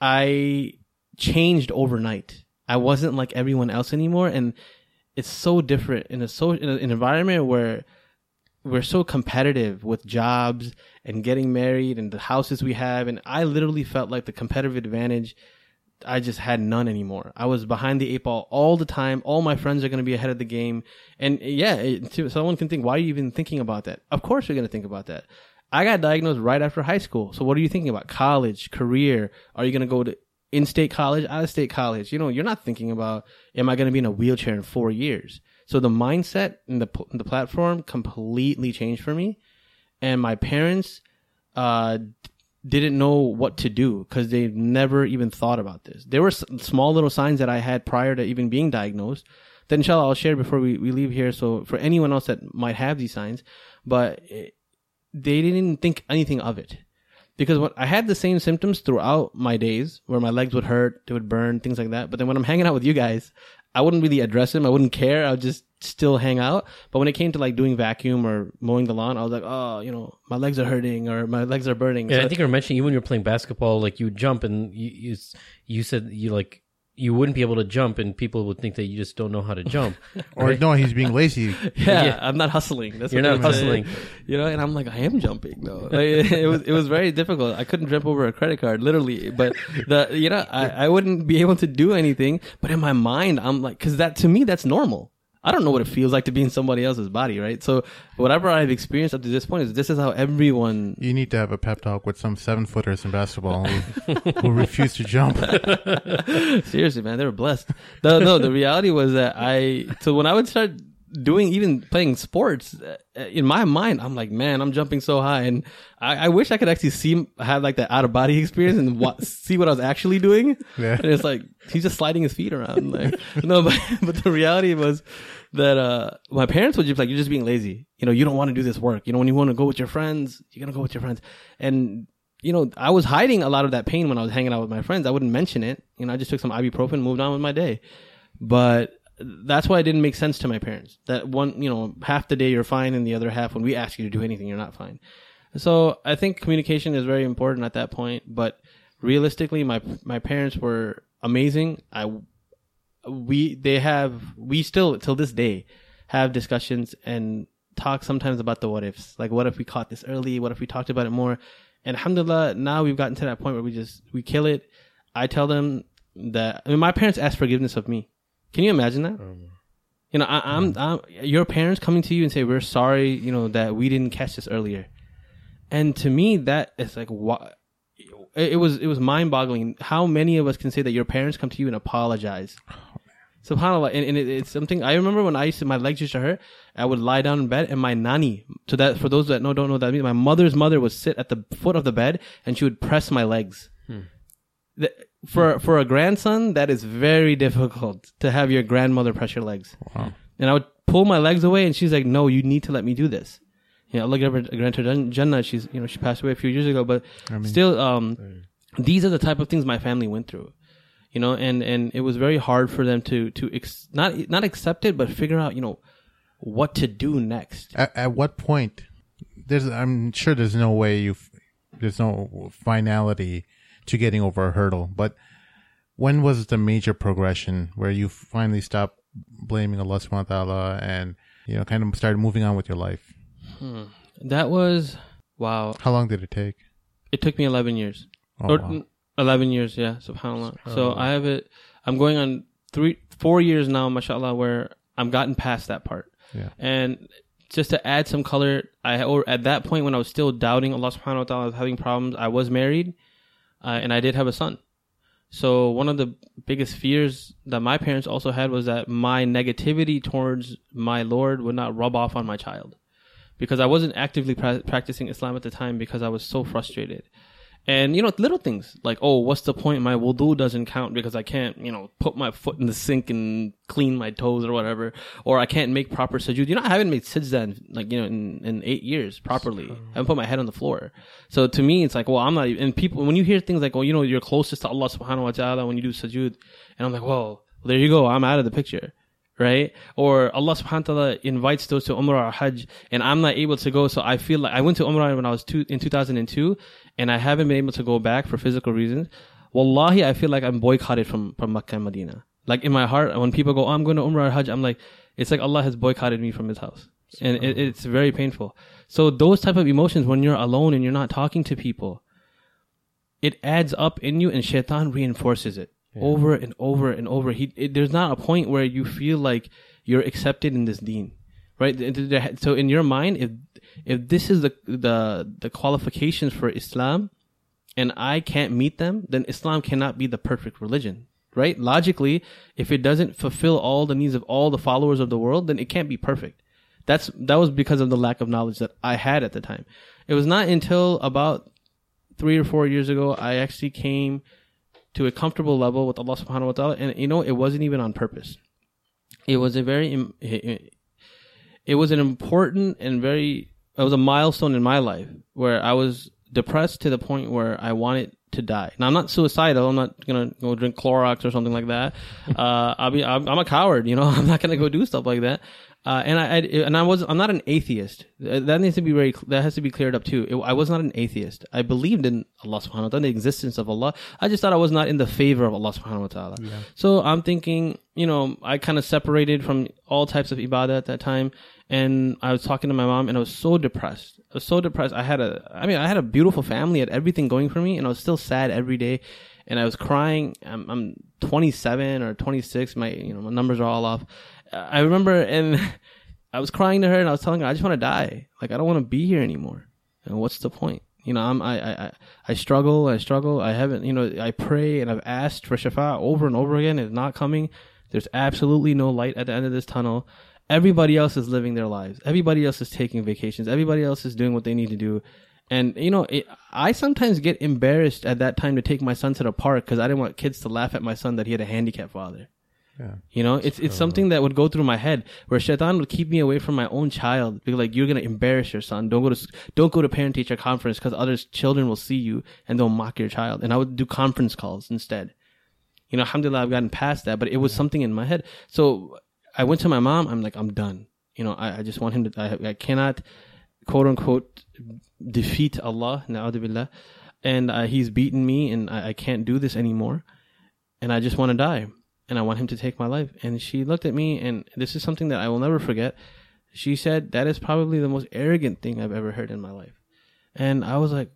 I changed overnight. I wasn't like everyone else anymore. And it's so different in a so, in an environment where, we're so competitive with jobs and getting married and the houses we have. And i literally felt like the competitive advantage i just had none anymore. I was behind the eight ball all the time. All my friends are going to be ahead of the game. And yeah it, someone can think why are you even thinking about that? Of course you're going to think about that. I got diagnosed right after high school. So what are you thinking about? College career. Are you going to go to in-state college out of state college you know you're not thinking about am i going to be in a wheelchair in four years so the mindset and the the platform completely changed for me, and my parents uh, didn't know what to do because they've never even thought about this. There were s- small little signs that I had prior to even being diagnosed. That inshallah I'll share before we, we leave here. So for anyone else that might have these signs, but it, they didn't think anything of it because when I had the same symptoms throughout my days, where my legs would hurt, they would burn, things like that. But then when I'm hanging out with you guys, I wouldn't really address them. I wouldn't care. I would just still hang out. But when it came to like doing vacuum or mowing the lawn, I was like, oh, you know, my legs are hurting or my legs are burning. Yeah, So- I think you were mentioning even when you were playing basketball, like you would jump and you, you you said you like you wouldn't be able to jump, and people would think that you just don't know how to jump. Or no, he's being lazy. yeah, Yeah. I'm not hustling. That's You're what not I'm saying. hustling. you know. And I'm like, I am jumping though. Like, it was it was very difficult. I couldn't jump over a credit card, literally. But the you know, I, I wouldn't be able to do anything. But in my mind, I'm like, because that to me, that's normal. I don't know what it feels like to be in somebody else's body, right? So whatever I've experienced up to this point is this is how everyone You need to have a pep talk with some seven footers in basketball who, who refuse to jump. Seriously, man, they were blessed. No, no, the reality was that I, so when I would start doing, even playing sports, uh, in my mind, I'm like, man, I'm jumping so high. And I, I wish I could actually see, have like that out of body experience and wa- see what I was actually doing. Yeah. And it's like, he's just sliding his feet around. Like, no, but, but the reality was that, uh, my parents would just like, you're just being lazy. You know, you don't want to do this work. You know, when you want to go with your friends, you're going to go with your friends. And, you know, I was hiding a lot of that pain when I was hanging out with my friends. I wouldn't mention it. You know, I just took some ibuprofen, moved on with my day. But that's why it didn't make sense to my parents. That one, you know, half the day you're fine, and the other half, when we ask you to do anything, you're not fine. So I think communication is very important at that point. But realistically, my my parents were amazing. I we they have we still till this day have discussions and talk sometimes about the what ifs. Like what if we caught this early? What if we talked about it more? And alhamdulillah, now we've gotten to that point where we just we kill it. I tell them that I mean my parents ask forgiveness of me. Can you imagine that? Um, you know, I, I'm, I'm your parents coming to you and say we're sorry. You know that we didn't catch this earlier, and to me that is like what it it was. It was mind boggling. How many of us can say that your parents come to you and apologize? Oh, Subhanallah, and, and it, it's something I remember when I used to my legs used to hurt. I would lie down in bed, and my nanny, So that for those that know don't know what that means, my mother's mother would sit at the foot of the bed, and she would press my legs. Hmm. The- for for a grandson, that is very difficult to have your grandmother press your legs. Wow. And I would pull my legs away, and she's like, "No, you need to let me do this." You know, look at her, grant her Jannah. She's you know she passed away a few years ago, but still, um, these are the type of things my family went through. You know, and and it was very hard for them to to ex- not not accept it, but figure out you know what to do next. At, at what point? There's, I'm sure there's no way you, there's no finality to getting over a hurdle. But when was the major progression where you finally stopped blaming Allah Subhanahu wa Taala and you know kind of started moving on with your life? That was wow. How long did it take? It took me eleven years. Oh, or wow. mm, 11 years yeah subhanallah so i have it i'm going on three four years now mashallah where i'm gotten past that part Yeah. and just to add some color i or at that point when i was still doubting allah subhanahu wa ta'ala was having problems i was married uh, and i did have a son so one of the biggest fears that my parents also had was that my negativity towards my lord would not rub off on my child because I wasn't actively pra- practicing Islam at the time because I was so frustrated. And you know, little things like, oh, what's the point? My wudu doesn't count because I can't, you know, put my foot in the sink and clean my toes or whatever, or I can't make proper sujood. You know, I haven't made sajda in, like you know in, in eight years properly. I haven't put my head on the floor. So to me, it's like, well, I'm not. even- And people, when you hear things like, oh, you know, you're closest to Allah Subhanahu wa Taala when you do sujood, and I'm like, well, there you go. I'm out of the picture right? Or Allah subhanahu wa ta'ala invites those to Umrah or Hajj and I'm not able to go. So I feel like I went to Umrah when I was two, in 2002 and I haven't been able to go back for physical reasons. Wallahi, I feel like I'm boycotted from, from Makkah and Medina. Like in my heart, when people go, oh, I'm going to Umrah or Hajj, I'm like, it's like Allah has boycotted me from his house. And it, it's very painful. So those type of emotions, when you're alone and you're not talking to people, it adds up in you and shaitan reinforces it over and over and over. He, it, there's not a point where you feel like you're accepted in this deen, right? Th- th- there- So in your mind, if, if this is the, the, the qualifications for Islam and I can't meet them, then Islam cannot be the perfect religion, right? Logically, if it doesn't fulfill all the needs of all the followers of the world, then it can't be perfect. That's, that was because of the lack of knowledge that I had at the time. It was not until about three or four years ago, I actually came to a comfortable level with Allah subhanahu wa ta'ala. And you know, it wasn't even on purpose. It was a very, it it was an important and very, it was a milestone in my life where I was depressed to the point where I wanted to die. Now I'm not suicidal. I'm not gonna go drink Clorox or something like that. Uh, I'll be, I'm, I'm a coward, you know, I'm not gonna go do stuff like that. Uh, and I, I, and I was, I'm not an atheist. Uh, That needs to be very, that has to be cleared up too. It, I was not an atheist. I believed in Allah subhanahu wa ta'ala, the existence of Allah. I just thought I was not in the favor of Allah subhanahu wa ta'ala. So I'm thinking, you know, I kind of separated from all types of ibadah at that time. And I was talking to my mom and I was so depressed. I was so depressed. I had a, I mean, I had a beautiful family, had everything going for me and I was still sad every day. And I was crying. I'm, I'm 27 or 26. My, you know, my numbers are all off. I remember, and I was crying to her, and I was telling her, I just want to die. Like I don't want to be here anymore. And what's the point? You know, I'm I I I struggle, I struggle. I haven't, you know, I pray and I've asked for shafa over and over again. It's not coming. There's absolutely no light at the end of this tunnel. Everybody else is living their lives. Everybody else is taking vacations. Everybody else is doing what they need to do. And you know, it, I sometimes get embarrassed at that time to take my son to the park because I didn't want kids to laugh at my son that he had a handicapped father. Yeah. You know, it's it's something that would go through my head where Shaitan would keep me away from my own child. Be like, you're gonna embarrass your son. Don't go to don't go to parent teacher conference because other children will see you and they'll mock your child. And I would do conference calls instead. You know, alhamdulillah, I've gotten past that, but it was something in my head. So I went to my mom. I'm like, I'm done. You know, I, I just want him to. I, I cannot, quote unquote, defeat Allah. And uh, he's beaten me, and I, I can't do this anymore. And I just want to die and I want him to take my life. And she looked at me, and this is something that I will never forget. She said, That is probably the most arrogant thing I've ever heard in my life. And I was like,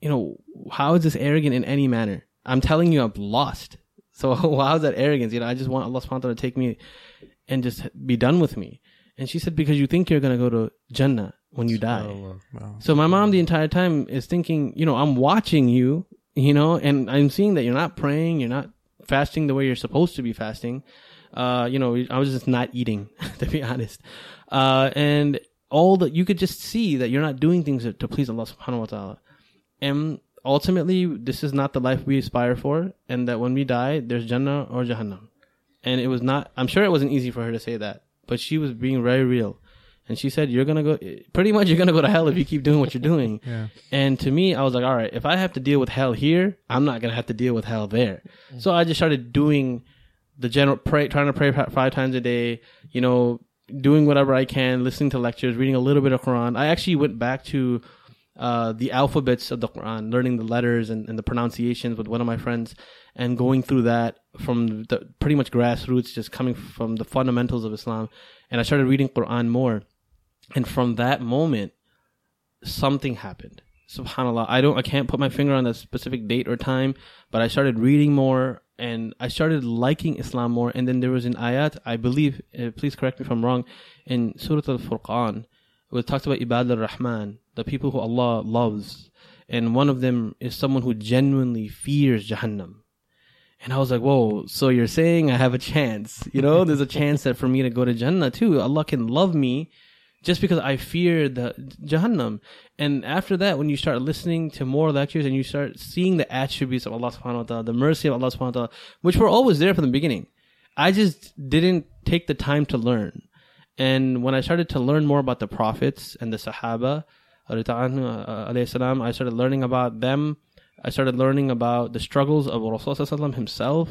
You know, how is this arrogant in any manner? I'm telling you, I'm lost. So how is that arrogance? You know, I just want Allah subhanahu wa ta'ala to take me and just be done with me. And she said, Because you think you're going to go to Jannah when you die. Wow. So my mom the entire time is thinking, you know, I'm watching you, you know, and I'm seeing that you're not praying, you're not fasting the way you're supposed to be fasting. Uh, you know, I was just not eating, to be honest. Uh, and all that you could just see that you're not doing things to, to please Allah subhanahu wa ta'ala. And ultimately, this is not the life we aspire for, and that when we die, there's Jannah or Jahannam. And it was not, I'm sure it wasn't easy for her to say that, but she was being very real. And she said, you're gonna go, pretty much you're gonna go to hell if you keep doing what you're doing. Yeah. And to me, I was like, all right, if I have to deal with hell here, I'm not gonna have to deal with hell there. Mm. So I just started doing the general pray, trying to pray five times a day. You know, doing whatever I can, listening to lectures, reading a little bit of Quran. I actually went back to uh, the alphabets of the Quran, learning the letters and, and the pronunciations with one of my friends, and going through that from the pretty much grassroots, just coming from the fundamentals of Islam. And I started reading Quran more, and from that moment, something happened. Subhanallah, I don't, I can't put my finger on a specific date or time, but I started reading more and I started liking Islam more. And then there was an ayat, I believe, uh, please correct me if I'm wrong, in Surah Al Furqan, where it talks about Ibad al Rahman, the people who Allah loves. And one of them is someone who genuinely fears Jahannam. And I was like, whoa, so you're saying I have a chance? You know, there's a chance that for me to go to Jannah too. Allah can love me just because I fear the Jahannam. And after that, when you start listening to more lectures and you start seeing the attributes of Allah subhanahu wa ta'ala, the mercy of Allah subhanahu wa ta'ala, which were always there from the beginning, I just didn't take the time to learn. And when I started to learn more about the prophets and the Sahaba, uh, alayhi salam, I started learning about them. I started learning about the struggles of Rasulullah himself.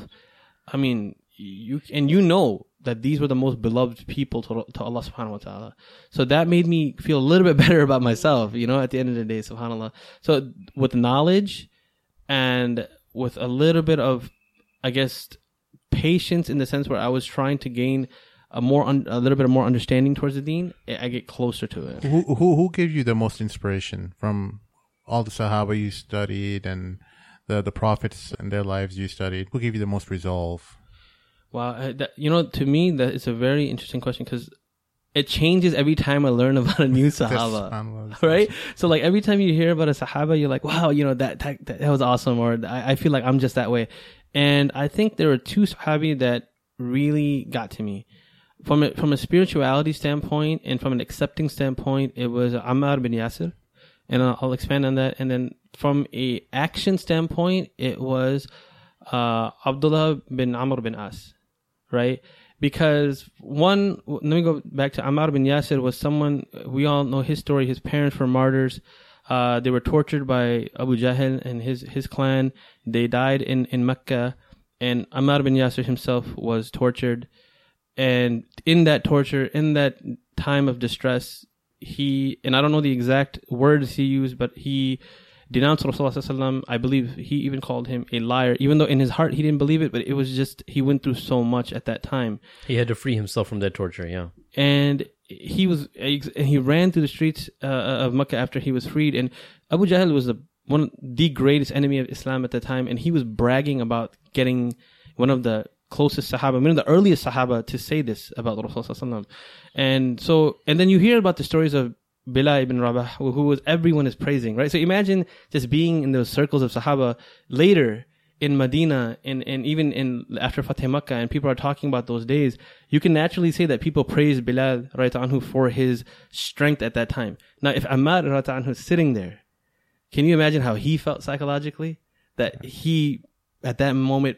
I mean, you and you know that these were the most beloved people to, to Allah subhanahu wa ta'ala. So that made me feel a little bit better about myself, you know, at the end of the day, subhanAllah. So with knowledge and with a little bit of, I guess, patience in the sense where I was trying to gain a more, un, a little bit of more understanding towards the deen, I get closer to it. Who who who gave you the most inspiration from all the Sahaba you studied and the the prophets and their lives you studied? Who gave you the most resolve? Well, uh, that, you know, to me, that is a very interesting question because it changes every time I learn about a new Sahaba. Right? So like every time you hear about a Sahaba, you're like, wow, you know that that, that, that was awesome, or I, I feel like I'm just that way. And I think there were two Sahabi that really got to me from a, from a spirituality standpoint and from an accepting standpoint. It was Ammar bin Yasir, and I'll, I'll expand on that. And then from a action standpoint, it was uh, Abdullah bin Amr bin As, right? Because one, let me go back to Ammar bin Yasir was someone we all know his story. His parents were martyrs. Uh, they were tortured by Abu Jahl and his his clan. They died in in Mecca, and Ammar bin Yasir himself was tortured. And in that torture, in that time of distress, he and I don't know the exact words he used, but he denounced Rasulullah. I believe he even called him a liar, even though in his heart he didn't believe it. But it was just he went through so much at that time He had to free himself from that torture. Yeah. and he was and he ran through the streets uh, of Mecca after he was freed. And Abu Jahl was the one the greatest enemy of Islam at the time, and he was bragging about getting one of the closest Sahaba, one of the earliest Sahaba to say this about Rasulullah. And so, and then you hear about the stories of Bilal ibn Rabah, who was everyone is praising, right? So imagine just being in those circles of Sahaba later in Medina and, and even in after Fateh Makkah and people are talking about those days, you can naturally say that people praise Bilal right anhu for his strength at that time. Now if Ammar right anhu is sitting there, can you imagine how he felt psychologically? That he at that moment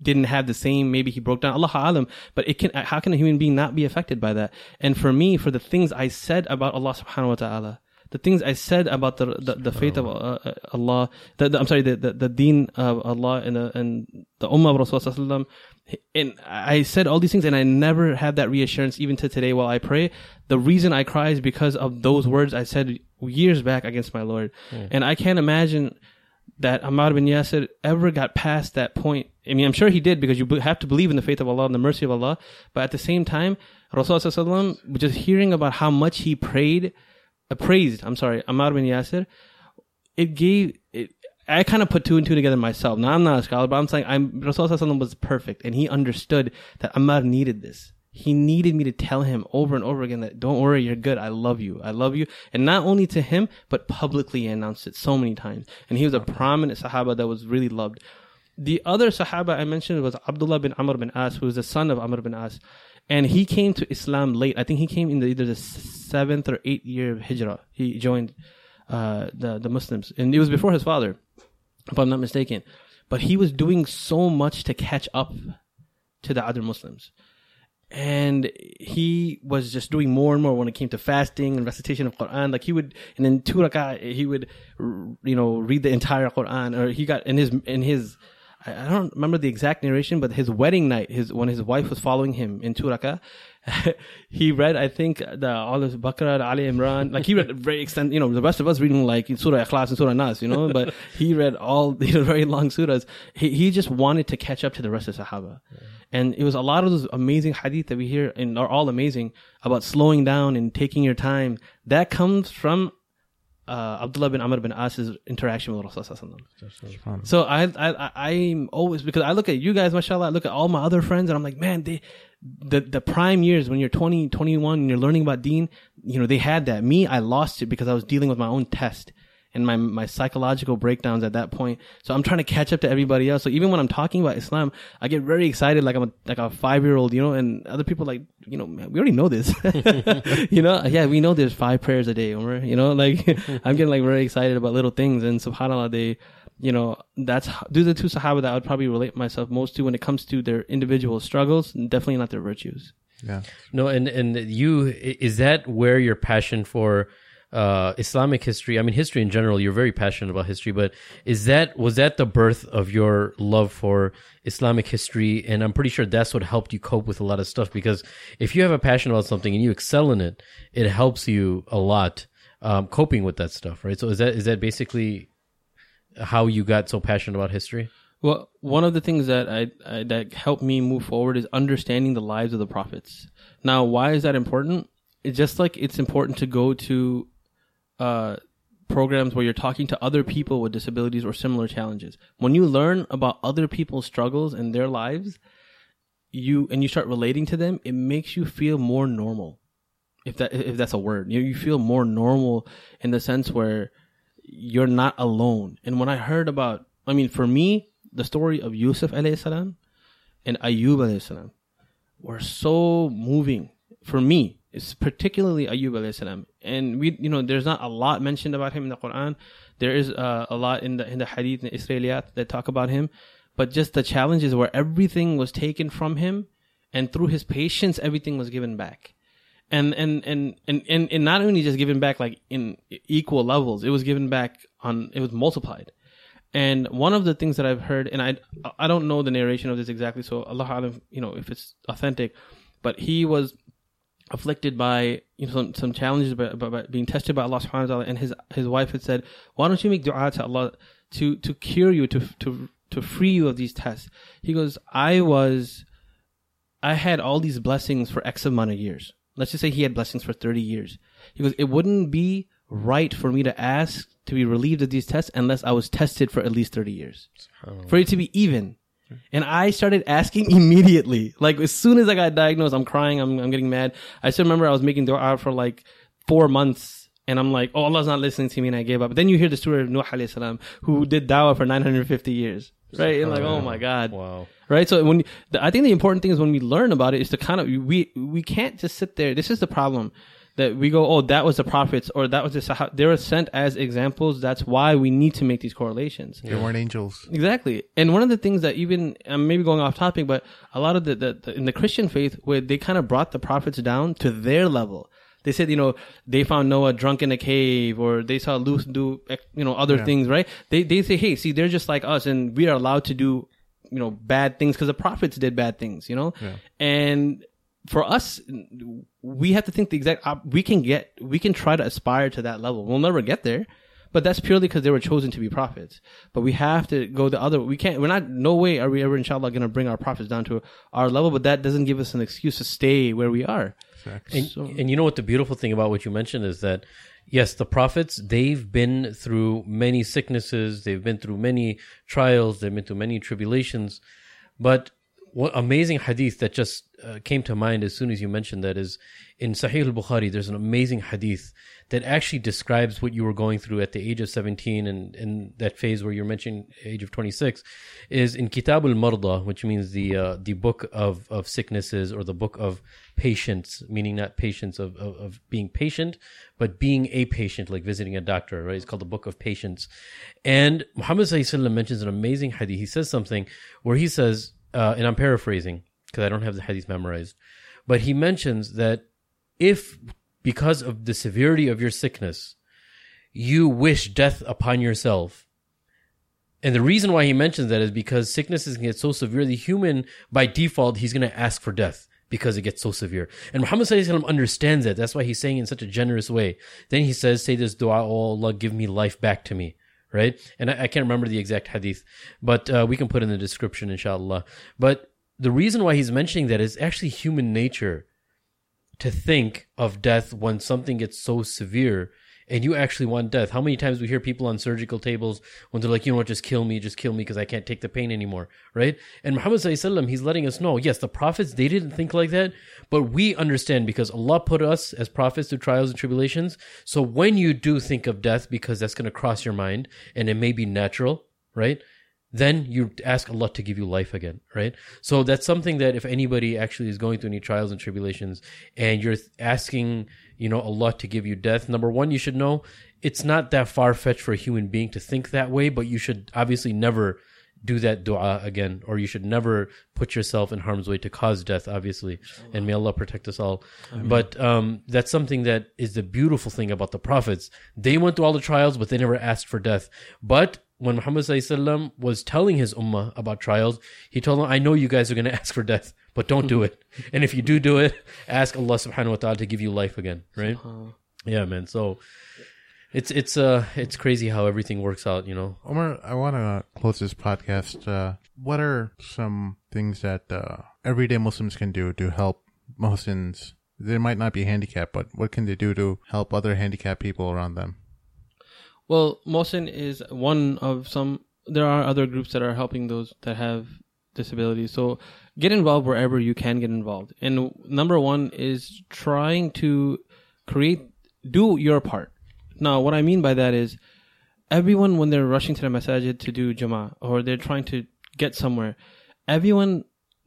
didn't have the same maybe he broke down. Allah alam but it can how can a human being not be affected by that? And for me for the things I said about Allah subhanahu wa ta'ala the things I said about the the, the faith of uh, uh, Allah the, the, I'm sorry the, the the deen of Allah and the and the ummah of Rasulullah and I said all these things and I never had that reassurance even to today while I pray. The reason I cry is because of those words I said years back against my Lord. And I can't imagine that Ammar bin Yasir ever got past that point. I mean, I'm sure he did because you have to believe in the faith of Allah and the mercy of Allah. But at the same time, Rasulullah just hearing about how much he prayed, uh, praised, I'm sorry, Ammar bin Yasir, it gave, it, I kind of put two and two together myself. Now, I'm not a scholar, but I'm saying I'm, Rasulullah was perfect and he understood that Ammar needed this. He needed me to tell him over and over again that don't worry, you're good. I love you. I love you. And not only to him, but publicly announced it so many times. And he was a prominent Sahaba that was really loved. The other Sahaba I mentioned was Abdullah bin Amr bin As, who was the son of Amr bin As. And he came to Islam late. I think he came in the, either the seventh or eighth year of Hijrah. He joined uh, the the Muslims, and it was before his father, if I'm not mistaken. But he was doing so much to catch up to the other Muslims and he was just doing more and more when it came to fasting and recitation of Quran. Like he would, and in two rak'ah, he would, you know, read the entire Quran. Or he got in his in his, I don't remember the exact narration, but his wedding night, his when his wife was following him in two rak'ah, he read, I think, the all of Baqarah, Ali Imran. Like he read very extent. You know, the rest of us reading like Surah Ikhlas and Surah Nas. You know, but he read all these very long surahs. He he just wanted to catch up to the rest of Sahaba. And it was a lot of those amazing hadith that we hear and are all amazing about slowing down and taking your time. That comes from uh, Abdullah bin Amr bin As's interaction with Rasulullah. So I, I, I'm always because I look at you guys, mashallah. I look at all my other friends, and I'm like, man, they, the the prime years when you're 20, 21, and you're learning about deen, you know, they had that. Me, I lost it because I was dealing with my own test and my my psychological breakdowns at that point. So I'm trying to catch up to everybody else. So even when I'm talking about Islam, I get very excited, like I'm a, like a five year old, you know. And other people like, you know, man, we already know this, you know. Yeah, we know there's five prayers a day, Omer. You know, like I'm getting like very excited about little things. And Subhanallah, they, you know, that's these are the two Sahaba that I would probably relate myself most to when it comes to their individual struggles, and definitely not their virtues. Yeah. No, and and you is that where your passion for uh, Islamic history? I mean, history in general. You're very passionate about history, but is that was that the birth of your love for Islamic history? And I'm pretty sure that's what helped you cope with a lot of stuff. Because if you have a passion about something and you excel in it, it helps you a lot um, coping with that stuff, right? So is that is that basically how you got so passionate about history? Well, one of the things that I, I that helped me move forward is understanding the lives of the prophets. Now, why is that important? It's just like it's important to go to uh, programs where you're talking to other people with disabilities or similar challenges. When you learn about other people's struggles and their lives, you and you start relating to them, it makes you feel more normal. If that if that's a word, you you feel more normal in the sense where you're not alone. And when I heard about, I mean, for me, the story of Yusuf alayhi salam and Ayub alayhi salam were so moving for me. It's particularly Ayub alayhi salam. And we, you know, there's not a lot mentioned about him in the Quran. There is uh, a lot in the in the Hadith and Israeliyat that talk about him, but just the challenges where everything was taken from him, and through his patience, everything was given back and and and and and, and not only just given back like in equal levels it was given back on it was multiplied. And one of the things that i've heard and i i don't know the narration of this exactly so allah you know if it's authentic but he was afflicted by you know some, some challenges by, by being tested by allah subhanahu wa ta'ala and his his wife had said why don't you make dua to allah to to cure you to to to free you of these tests? He goes i was i had all these blessings for x amount of years let's just say he had blessings for 30 years. He goes, it wouldn't be right for me to ask to be relieved of these tests unless I was tested for at least 30 years. For it to be even. And I started asking immediately. Like as soon as I got diagnosed, I'm crying, I'm, I'm getting mad. I still remember I was making dua for like four months and I'm like, oh, Allah's not listening to me and I gave up. But then you hear the story of Nuh alayhi salam, who did dawah for 950 years. Right? And like, oh my God. Wow. Right? So when, the, I think the important thing is when we learn about it is to kind of, we, we can't just sit there. This is the problem that we go, oh, that was the prophets or that was the Sahaba. They were sent as examples. That's why we need to make these correlations. They weren't angels. Exactly. And one of the things that even I'm maybe going off topic, but a lot of the, the, the in the Christian faith where they kind of brought the prophets down to their level. They said, you know, they found Noah drunk in a cave or they saw Luth do, you know, other things, right? They, they say, hey, see, they're just like us and we are allowed to do, you know, bad things because the prophets did bad things, you know? And for us, we have to think the exact, op- we can get, we can try to aspire to that level. We'll never get there. But that's purely because they were chosen to be prophets. But we have to go the other. We can't. We're not. No way are we ever, inshallah, going to bring our prophets down to our level. But that doesn't give us an excuse to stay where we are. And, and you know what the beautiful thing about what you mentioned is that yes, the prophets they've been through many sicknesses, they've been through many trials, they've been through many tribulations, but what amazing hadith that just uh, came to mind as soon as you mentioned that is in Sahih al-Bukhari. There's an amazing hadith that actually describes what you were going through at the age of 17 and in that phase where you're mentioning age of 26 is in Kitab al-Marda, which means the uh, the book of of sicknesses or the book of patience, meaning not patience of, of, of being patient, but being a patient, like visiting a doctor, right? It's called the book of patience. And Muhammad mentions an amazing hadith. He says something where he says, uh, and I'm paraphrasing because I don't have the hadith memorized, but he mentions that if because of the severity of your sickness, you wish death upon yourself. And the reason why he mentions that is because sicknesses can get so severe, the human by default, he's going to ask for death because it gets so severe. And Muhammad understands that. That's why he's saying in such a generous way. Then he says, say this dua, oh Allah, give me life back to me. Right? And I, I can't remember the exact hadith, but uh, we can put in the description, inshallah. But the reason why he's mentioning that is actually human nature to think of death when something gets so severe and you actually want death. How many times we hear people on surgical tables when they're like, you know what, just kill me, just kill me because I can't take the pain anymore, right? And Muhammad Wasallam, he's letting us know, yes, the prophets, they didn't think like that, but we understand because Allah put us as prophets through trials and tribulations. So when you do think of death, because that's going to cross your mind and it may be natural, right? Then you ask Allah to give you life again, right? So that's something that if anybody actually is going through any trials and tribulations and you're asking, you know, Allah to give you death, number one, you should know it's not that far fetched for a human being to think that way, but you should obviously never do that dua again, or you should never put yourself in harm's way to cause death, obviously. And may Allah protect us all. But um, that's something that is the beautiful thing about the prophets. They went through all the trials, but they never asked for death. But when Muhammad SAW was telling his ummah about trials, he told them, I know you guys are going to ask for death, but don't do it. And if you do do it, ask Allah subhanahu wa ta'ala to give you life again, right? Yeah, man. So it's, it's, uh, it's crazy how everything works out, you know? Omer, I want to close this podcast. Uh, what are some things that uh, everyday Muslims can do to help Muslims? They might not be handicapped, but what can they do to help other handicapped people around them? Well, Muhsen is one of some. There are other groups that are helping those that have disabilities. So get involved wherever you can get involved. And number one is trying to create, do your part. Now, what I mean by that is everyone, when they're rushing to the masajid to do Jummah or they're trying to get somewhere, everyone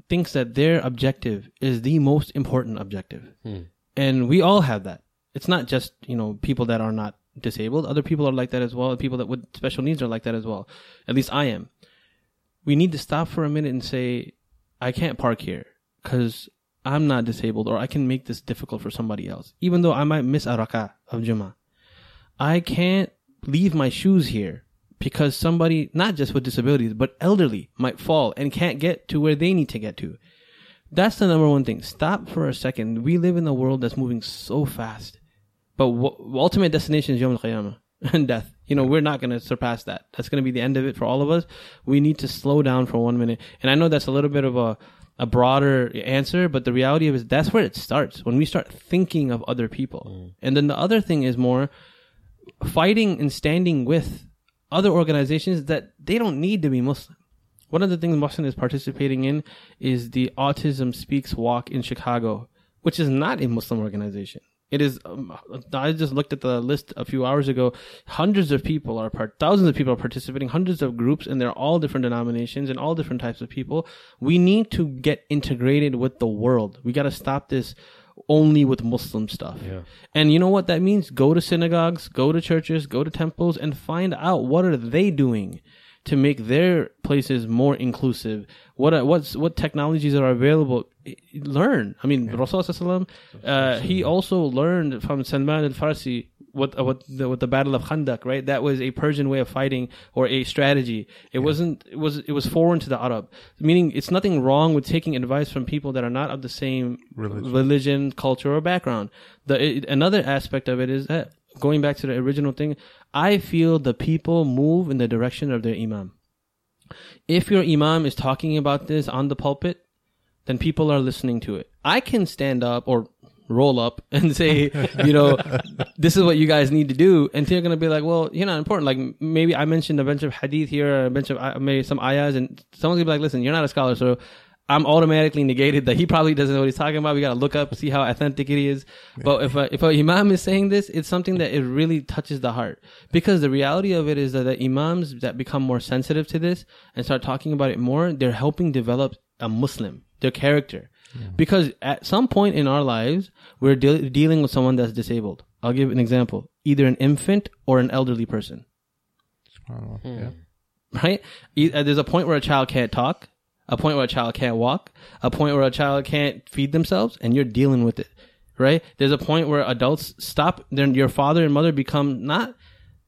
thinks that their objective is the most important objective. Hmm. And we all have that. It's not just, you know, people that are not disabled. Other people are like that as well. People that with special needs are like that as well. At least I am. We need to stop for a minute and say, I can't park here because I'm not disabled or I can make this difficult for somebody else. Even though I might miss a rak'ah of Jummah. I can't leave my shoes here because somebody, not just with disabilities, but elderly might fall and can't get to where they need to get to. That's the number one thing. Stop for a second. We live in a world that's moving so fast. But w- ultimate destination is Yom al-Qiyamah and death. You know, we're not going to surpass that. That's going to be the end of it for all of us. We need to slow down for one minute. And I know that's a little bit of a, a broader answer, but the reality is that's where it starts. When we start thinking of other people. Mm. And then the other thing is more fighting and standing with other organizations that they don't need to be Muslim. One of the things Muhsen is participating in is the Autism Speaks Walk in Chicago, which is not a Muslim organization. It is. Um, I just looked at the list a few hours ago. Hundreds of people are part, thousands of people are participating, hundreds of groups, and they're all different denominations and all different types of people. We need to get integrated with the world. We got to stop this only with Muslim stuff. Yeah. And you know what that means? Go to synagogues, go to churches, go to temples, and find out what are they doing to make their places more inclusive. What are, what's what technologies are available? Learn. I mean, Rasulullah uh, he also learned from Salman al-Farsi what uh, what the, what the Battle of Khandak, right? That was a Persian way of fighting or a strategy. It wasn't. It was. It was foreign to the Arab. Meaning, it's nothing wrong with taking advice from people that are not of the same Religion. religion, culture, or background. The it, another aspect of it is that going back to the original thing, I feel the people move in the direction of their imam. If your imam is talking about this on the pulpit, then people are listening to it. I can stand up or roll up and say, you know, this is what you guys need to do, and they're gonna be like, well, you're not important. Like maybe I mentioned a bunch of hadith here, a bunch of maybe some ayahs, and someone's gonna be like, listen, you're not a scholar, so I'm automatically negated that he probably doesn't know what he's talking about. We got to look up, see how authentic it is. But if a, if a imam is saying this, it's something that it really touches the heart. Because the reality of it is that the imams that become more sensitive to this and start talking about it more, they're helping develop a Muslim, their character. Because at some point in our lives, we're de- dealing with someone that's disabled. I'll give an example. Either an infant or an elderly person SubhanAllah. Yeah. right? Uh, There's a point where a child can't talk, a point where a child can't walk, a point where a child can't feed themselves, and you're dealing with it, right? There's a point where adults stop. Then your father and mother become not.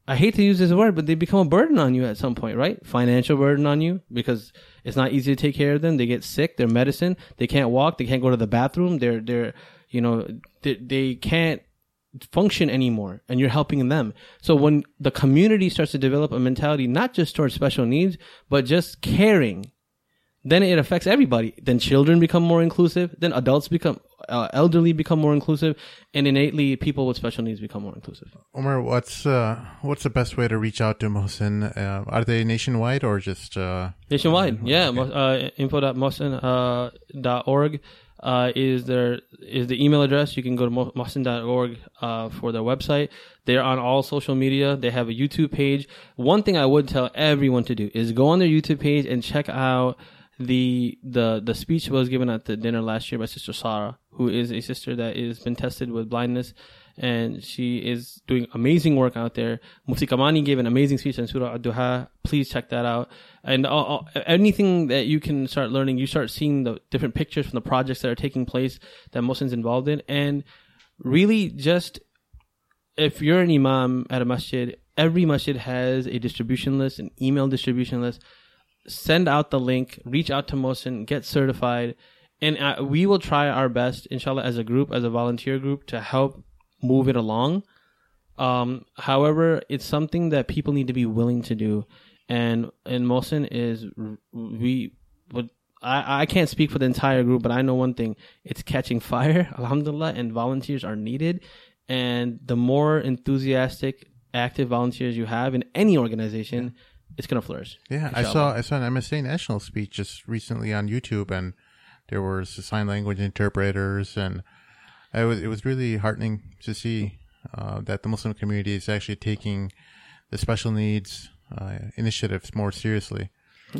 I hate to use this word, but they become a burden on you at some point, right? Financial burden on you because it's not easy to take care of them. They get sick. Their medicine. They can't walk. They can't go to the bathroom. They're they're you know they, they can't function anymore and you're helping them. So when the community starts to develop a mentality, not just towards special needs, but just caring, then it affects everybody. Then children become more inclusive. Then adults become, uh, elderly become more inclusive and innately people with special needs become more inclusive. Omer, what's uh, what's the best way to reach out to Muhsen? Uh, are they nationwide or just? Uh, Nationwide. Yeah. mo- Uh, info.muhsen.org. Uh, is there is the email address? You can go to mo- muhsen.org uh, for their website. They're on all social media. They have a YouTube page. One thing I would tell everyone to do is go on their YouTube page and check out the the the speech was given at the dinner last year by Sister Sarah, who is a sister that is been tested with blindness, and she is doing amazing work out there. Mufti Kamani gave an amazing speech on Surah Ad-Duha. Please check that out. And uh, uh, anything that you can start learning, you start seeing the different pictures from the projects that are taking place that Muslims involved in, and really just if you're an imam at a masjid, every masjid has a distribution list, an email distribution list. Send out the link, reach out to Muhsen, get certified, and uh, we will try our best, inshallah, as a group, as a volunteer group, to help move it along. Um, however, it's something that people need to be willing to do, and and Muhsen is we would. I, I can't speak for the entire group, but I know one thing: it's catching fire, alhamdulillah, and volunteers are needed. And the more enthusiastic, active volunteers you have in any organization, it's gonna flourish. yeah, I saw I saw an MSA national speech just recently on YouTube, and there were sign language interpreters, and it was it was really heartening to see uh, that the Muslim community is actually taking the special needs uh, initiatives more seriously.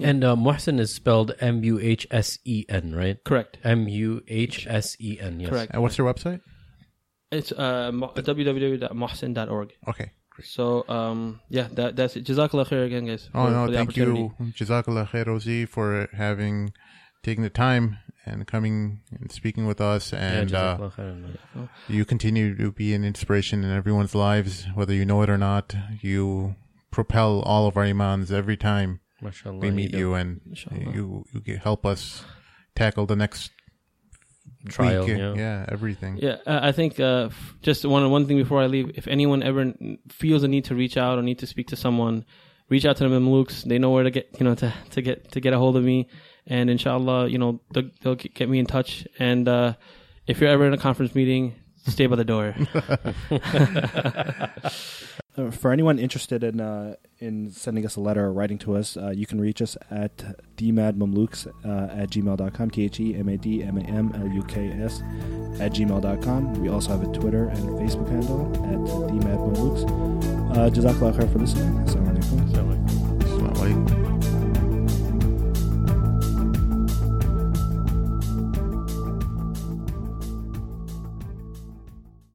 And uh, Muhsen is spelled M U H S E N, right? Correct. M U H S E N. Yes. Correct. And what's their website? It's uh, mo- www.muhsen.org. Okay. So um, yeah, that that's it. Jazakallah khair again, guys. Oh for- no, for the thank you, Jazakallah khair, Rosie, for having taking the time and coming and speaking with us. And yeah, uh, man. you continue to be an inspiration in everyone's lives, whether you know it or not. You propel all of our imams every time MashaAllah, we meet do. you, and Inshallah. you you help us tackle the next Trial, week. yeah. everything. Yeah, I think uh, f- just one one thing before I leave. If anyone ever n- feels a need to reach out or need to speak to someone, reach out to the Mamluks. They know where to get you know to to get to get a hold of me, and inshallah, you know they'll, they'll get me in touch. And uh, if you're ever in a conference meeting, stay by the door. uh, for anyone interested in uh, in sending us a letter or writing to us, uh, you can reach us at themadmamluks uh, at gmail.com, T H E M A D M A M L U K S at gmail.com. We also have a Twitter and Facebook handle at themadmamluks. Uh, Jazakallah khair for listening. Assalamu alaikum.